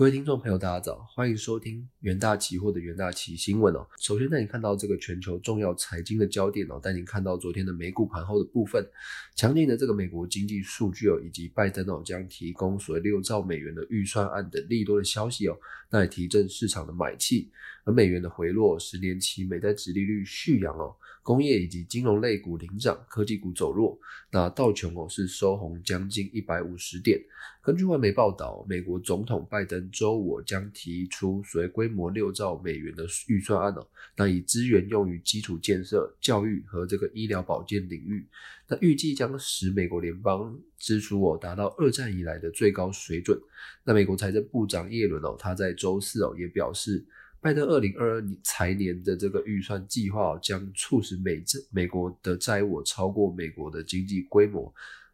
各位听众朋友，大家早，欢迎收听元大期货的元大期新闻哦。首先带你看到这个全球重要财经的焦点哦，带你看到昨天的美股盘后的部分，强劲的这个美国经济数据哦，以及拜登哦将提供所谓六兆美元的预算案等利多的消息哦，那也提振市场的买气。而美元的回落，十年期美债殖利率续扬哦，工业以及金融类股领涨，科技股走弱。那道琼哦是收红将近一百五十点。根据外媒报道，美国总统拜登周五将提出所谓规模六兆美元的预算案哦，那以资源用于基础建设、教育和这个医疗保健领域。那预计将使美国联邦支出哦达到二战以来的最高水准。那美国财政部长耶伦哦，他在周四哦也表示。拜登二零二二年财年的这个预算计划将促使美债美国的债务超过美国的经济规模，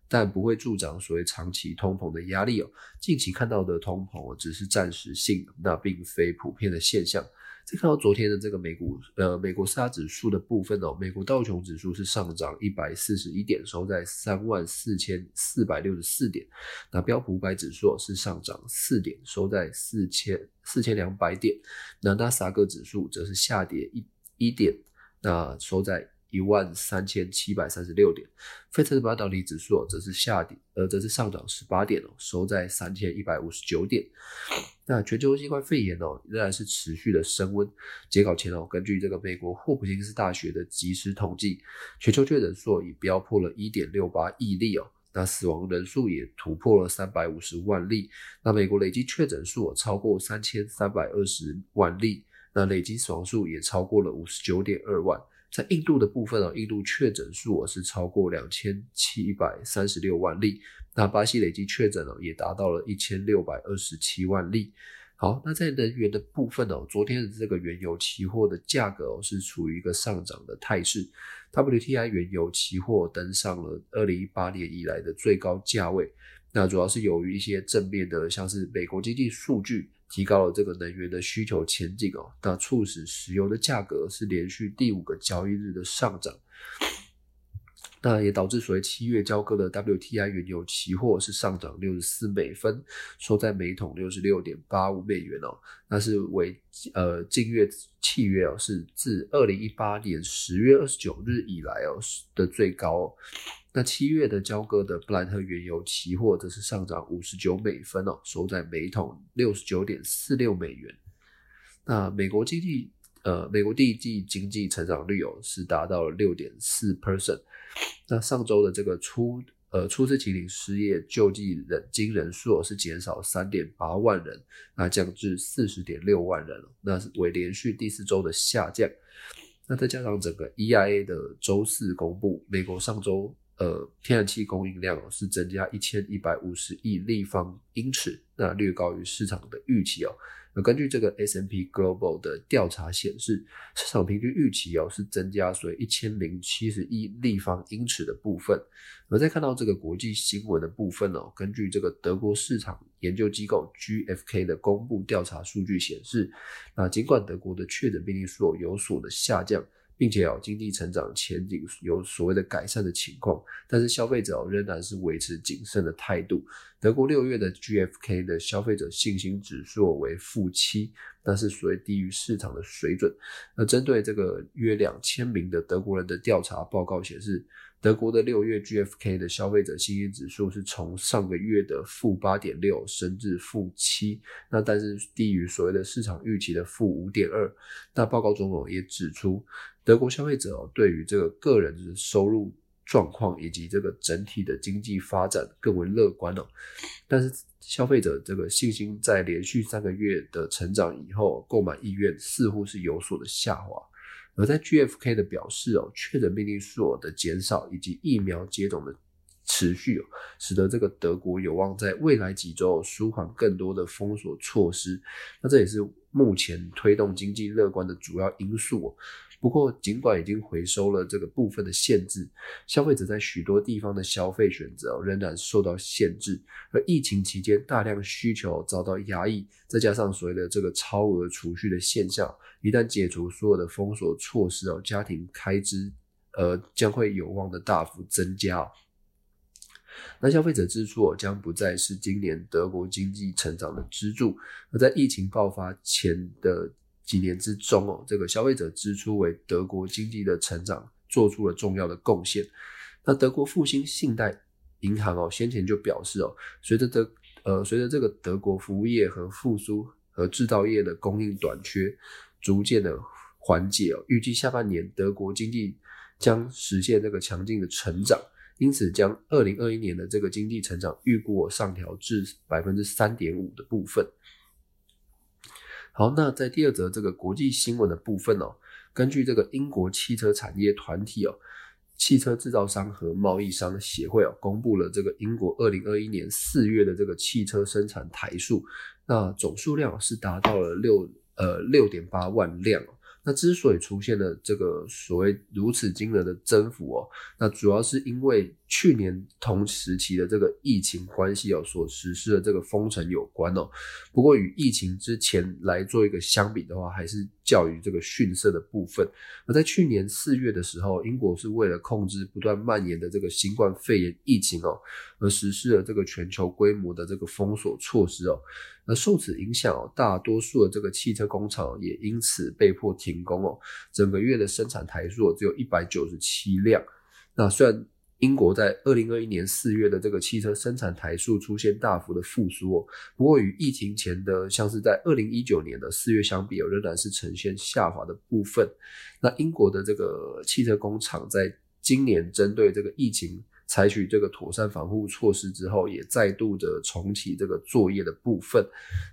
但不会助长所谓长期通膨的压力哦。近期看到的通膨只是暂时性，那并非普遍的现象。再看到昨天的这个美股，呃，美国四大指数的部分哦，美国道琼指数是上涨一百四十一点，收在三万四千四百六十四点。那标普五百指数是上涨四点，收在四千四千两百点。那纳斯达克指数则是下跌一一点，那收在。一万三千七百三十六点，费城半导体指数则是下跌，呃，则是上涨十八点哦，收在三千一百五十九点。那全球新冠肺炎哦，仍然是持续的升温。截稿前哦，根据这个美国霍普金斯大学的即时统计，全球确诊数已飙破了一点六八亿例哦，那死亡人数也突破了三百五十万例。那美国累计确诊数超过三千三百二十万例，那累计死亡数也超过了五十九点二万。在印度的部分哦，印度确诊数是超过两千七百三十六万例，那巴西累计确诊哦也达到了一千六百二十七万例。好，那在能源的部分哦，昨天的这个原油期货的价格哦是处于一个上涨的态势，WTI 原油期货登上了二零一八年以来的最高价位，那主要是由于一些正面的，像是美国经济数据。提高了这个能源的需求前景哦，那促使石油的价格是连续第五个交易日的上涨，那也导致所谓七月交割的 WTI 原油期货是上涨六十四美分，收在每桶六十六点八五美元哦，那是为呃近月契约哦是自二零一八年十月二十九日以来哦的最高。那七月的交割的布兰特原油期货则是上涨五十九美分哦，收在每桶六十九点四六美元。那美国经济，呃，美国第一季经济成长率哦是达到了六点四 percent。那上周的这个初，呃，初次期失业救济人金人数哦是减少三点八万人，那降至四十点六万人那是为连续第四周的下降。那再加上整个 EIA 的周四公布，美国上周。呃，天然气供应量是增加一千一百五十亿立方英尺，那略高于市场的预期哦。那根据这个 S M P Global 的调查显示，市场平均预期哦是增加所以一千零七十亿立方英尺的部分。而再看到这个国际新闻的部分哦，根据这个德国市场研究机构 G F K 的公布调查数据显示，那尽管德国的确诊病例数有所的下降。并且哦，经济成长前景有所谓的改善的情况，但是消费者仍然是维持谨慎的态度。德国六月的 GFK 的消费者信心指数为负七，但是属于低于市场的水准。那针对这个约两千名的德国人的调查报告显示。德国的六月 GFK 的消费者信心指数是从上个月的负八点六升至负七，那但是低于所谓的市场预期的负五点二。那报告中哦也指出，德国消费者哦对于这个个人的收入状况以及这个整体的经济发展更为乐观哦。但是消费者这个信心在连续三个月的成长以后，购买意愿似乎是有所的下滑。而在 GFK 的表示哦，确诊病例数的减少以及疫苗接种的持续，使得这个德国有望在未来几周舒缓更多的封锁措施。那这也是目前推动经济乐观的主要因素。不过，尽管已经回收了这个部分的限制，消费者在许多地方的消费选择仍然受到限制。而疫情期间大量需求遭到压抑，再加上所谓的这个超额储蓄的现象，一旦解除所有的封锁措施哦，家庭开支呃将会有望的大幅增加。那消费者支出将不再是今年德国经济成长的支柱。而在疫情爆发前的几年之中哦，这个消费者支出为德国经济的成长做出了重要的贡献。那德国复兴信贷银行哦先前就表示哦，随着德呃随着这个德国服务业和复苏和制造业的供应短缺逐渐的缓解哦，预计下半年德国经济将实现这个强劲的成长。因此，将二零二一年的这个经济成长预估上调至百分之三点五的部分。好，那在第二则这个国际新闻的部分哦，根据这个英国汽车产业团体哦，汽车制造商和贸易商协会哦，公布了这个英国二零二一年四月的这个汽车生产台数，那总数量是达到了六呃六点八万辆。那之所以出现了这个所谓如此惊人的增幅哦，那主要是因为去年同时期的这个疫情关系哦，所实施的这个封城有关哦。不过与疫情之前来做一个相比的话，还是较于这个逊色的部分。而在去年四月的时候，英国是为了控制不断蔓延的这个新冠肺炎疫情哦，而实施了这个全球规模的这个封锁措施哦。而受此影响哦，大多数的这个汽车工厂也因此被迫停工哦。整个月的生产台数只有一百九十七辆。那虽然英国在二零二一年四月的这个汽车生产台数出现大幅的复苏哦，不过与疫情前的像是在二零一九年的四月相比哦，仍然是呈现下滑的部分。那英国的这个汽车工厂在今年针对这个疫情。采取这个妥善防护措施之后，也再度的重启这个作业的部分。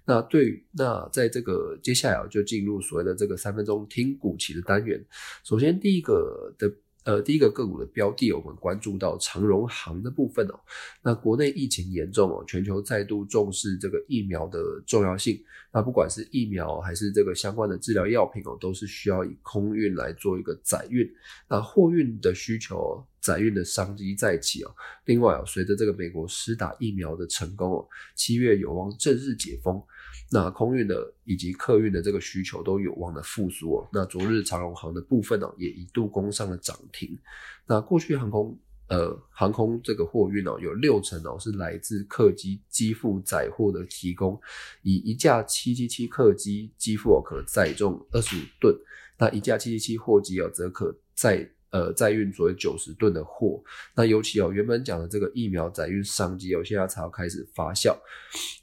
那对，那在这个接下来就进入所谓的这个三分钟听股旗的单元。首先，第一个的。呃，第一个个股的标的，我们关注到长荣行的部分哦。那国内疫情严重哦，全球再度重视这个疫苗的重要性。那不管是疫苗还是这个相关的治疗药品哦，都是需要以空运来做一个载运。那货运的需求，载运的商机再起哦。另外哦，随着这个美国施打疫苗的成功哦，七月有望正式解封。那空运的以及客运的这个需求都有望的复苏哦。那昨日长荣航的部分呢，也一度攻上了涨停。那过去航空呃航空这个货运哦，有六成哦是来自客机机腹载货的提供，以一架七七七客机机腹可载重二十五吨，那一架七七七货机哦则可载。呃，载运所谓九十吨的货，那尤其哦，原本讲的这个疫苗载运商机哦，现在才要开始发酵。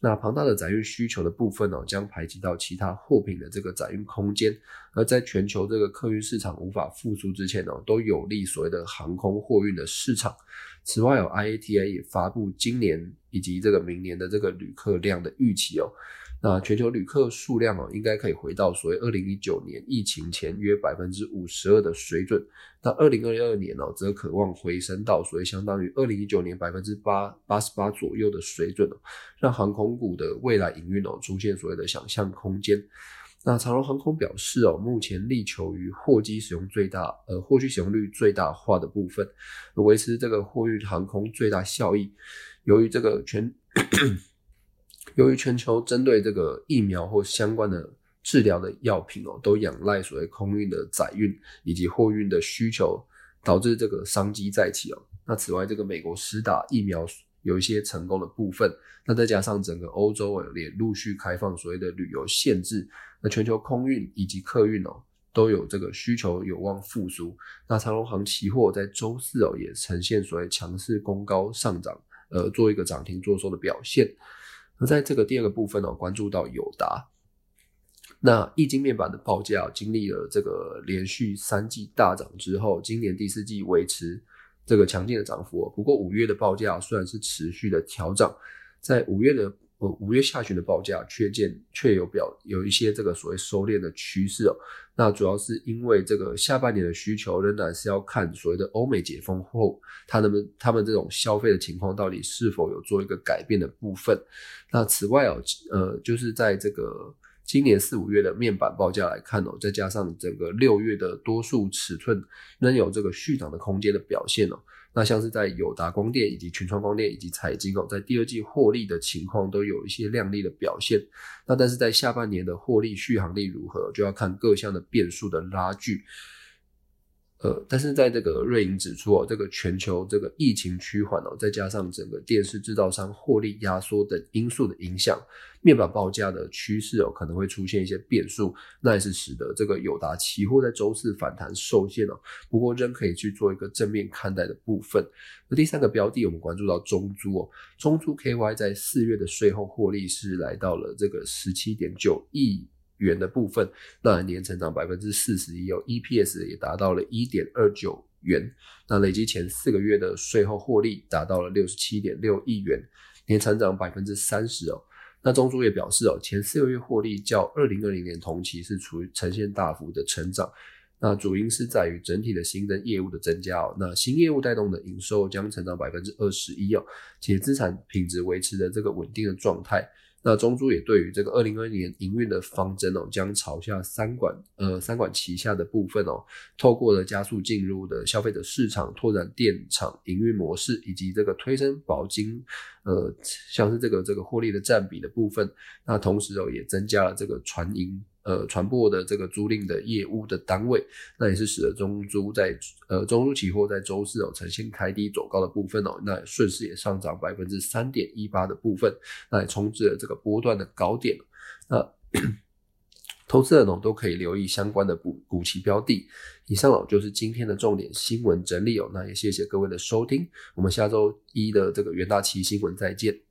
那庞大的载运需求的部分哦，将排挤到其他货品的这个载运空间。而在全球这个客运市场无法复苏之前哦，都有利所谓的航空货运的市场。此外，有 IATA 也发布今年以及这个明年的这个旅客量的预期哦。那全球旅客数量哦，应该可以回到所谓二零一九年疫情前约百分之五十二的水准。那二零二二年哦，则渴望回升到所谓相当于二零一九年百分之八八十八左右的水准哦，让航空股的未来营运哦出现所谓的想象空间。那长荣航空表示哦，目前力求于货机使用最大呃货机使用率最大化的部分，维持这个货运航空最大效益。由于这个全。由于全球针对这个疫苗或相关的治疗的药品哦，都仰赖所谓空运的载运以及货运的需求，导致这个商机再起哦。那此外，这个美国施打疫苗有一些成功的部分，那再加上整个欧洲啊也陆续开放所谓的旅游限制，那全球空运以及客运哦都有这个需求有望复苏。那长荣航期货在周四哦也呈现所谓强势攻高上涨，呃，做一个涨停做收的表现。那在这个第二个部分呢，关注到友达，那液晶面板的报价经历了这个连续三季大涨之后，今年第四季维持这个强劲的涨幅。不过五月的报价虽然是持续的调涨，在五月的。呃，五月下旬的报价却见却有表有一些这个所谓收敛的趋势哦。那主要是因为这个下半年的需求仍然是要看所谓的欧美解封后，他们他们这种消费的情况到底是否有做一个改变的部分。那此外哦，呃，就是在这个今年四五月的面板报价来看哦，再加上整个六月的多数尺寸仍有这个续涨的空间的表现哦。那像是在友达光电以及群创光电以及彩晶哦，在第二季获利的情况都有一些亮丽的表现。那但是在下半年的获利续航力如何，就要看各项的变数的拉锯。呃，但是在这个瑞银指出哦，这个全球这个疫情趋缓哦，再加上整个电视制造商获利压缩等因素的影响，面板报价的趋势哦可能会出现一些变数，那也是使得这个友达期货在周四反弹受限哦。不过仍可以去做一个正面看待的部分。那第三个标的，我们关注到中珠哦，中珠 KY 在四月的税后获利是来到了这个十七点九亿。元的部分，那年成长百分之四十一哦，EPS 也达到了一点二九元，那累计前四个月的税后获利达到了六十七点六亿元，年成长百分之三十哦。那中珠也表示哦，前四个月获利较二零二零年同期是处于呈现大幅的成长，那主因是在于整体的新增业务的增加哦，那新业务带动的营收将成长百分之二十一哦，且资产品质维持的这个稳定的状态。那中珠也对于这个二零二一年营运的方针哦，将朝下三管呃三管齐下的部分哦，透过了加速进入的消费者市场，拓展电厂营运模式，以及这个推升保金呃像是这个这个获利的占比的部分，那同时哦也增加了这个船营。呃，传播的这个租赁的业务的单位，那也是使得中租在呃中租期货在周四哦呈现开低走高的部分哦，那顺势也上涨百分之三点一八的部分，那也冲至了这个波段的高点。那 投资者哦都可以留意相关的股股期标的。以上哦就是今天的重点新闻整理哦，那也谢谢各位的收听，我们下周一的这个元大期新闻再见。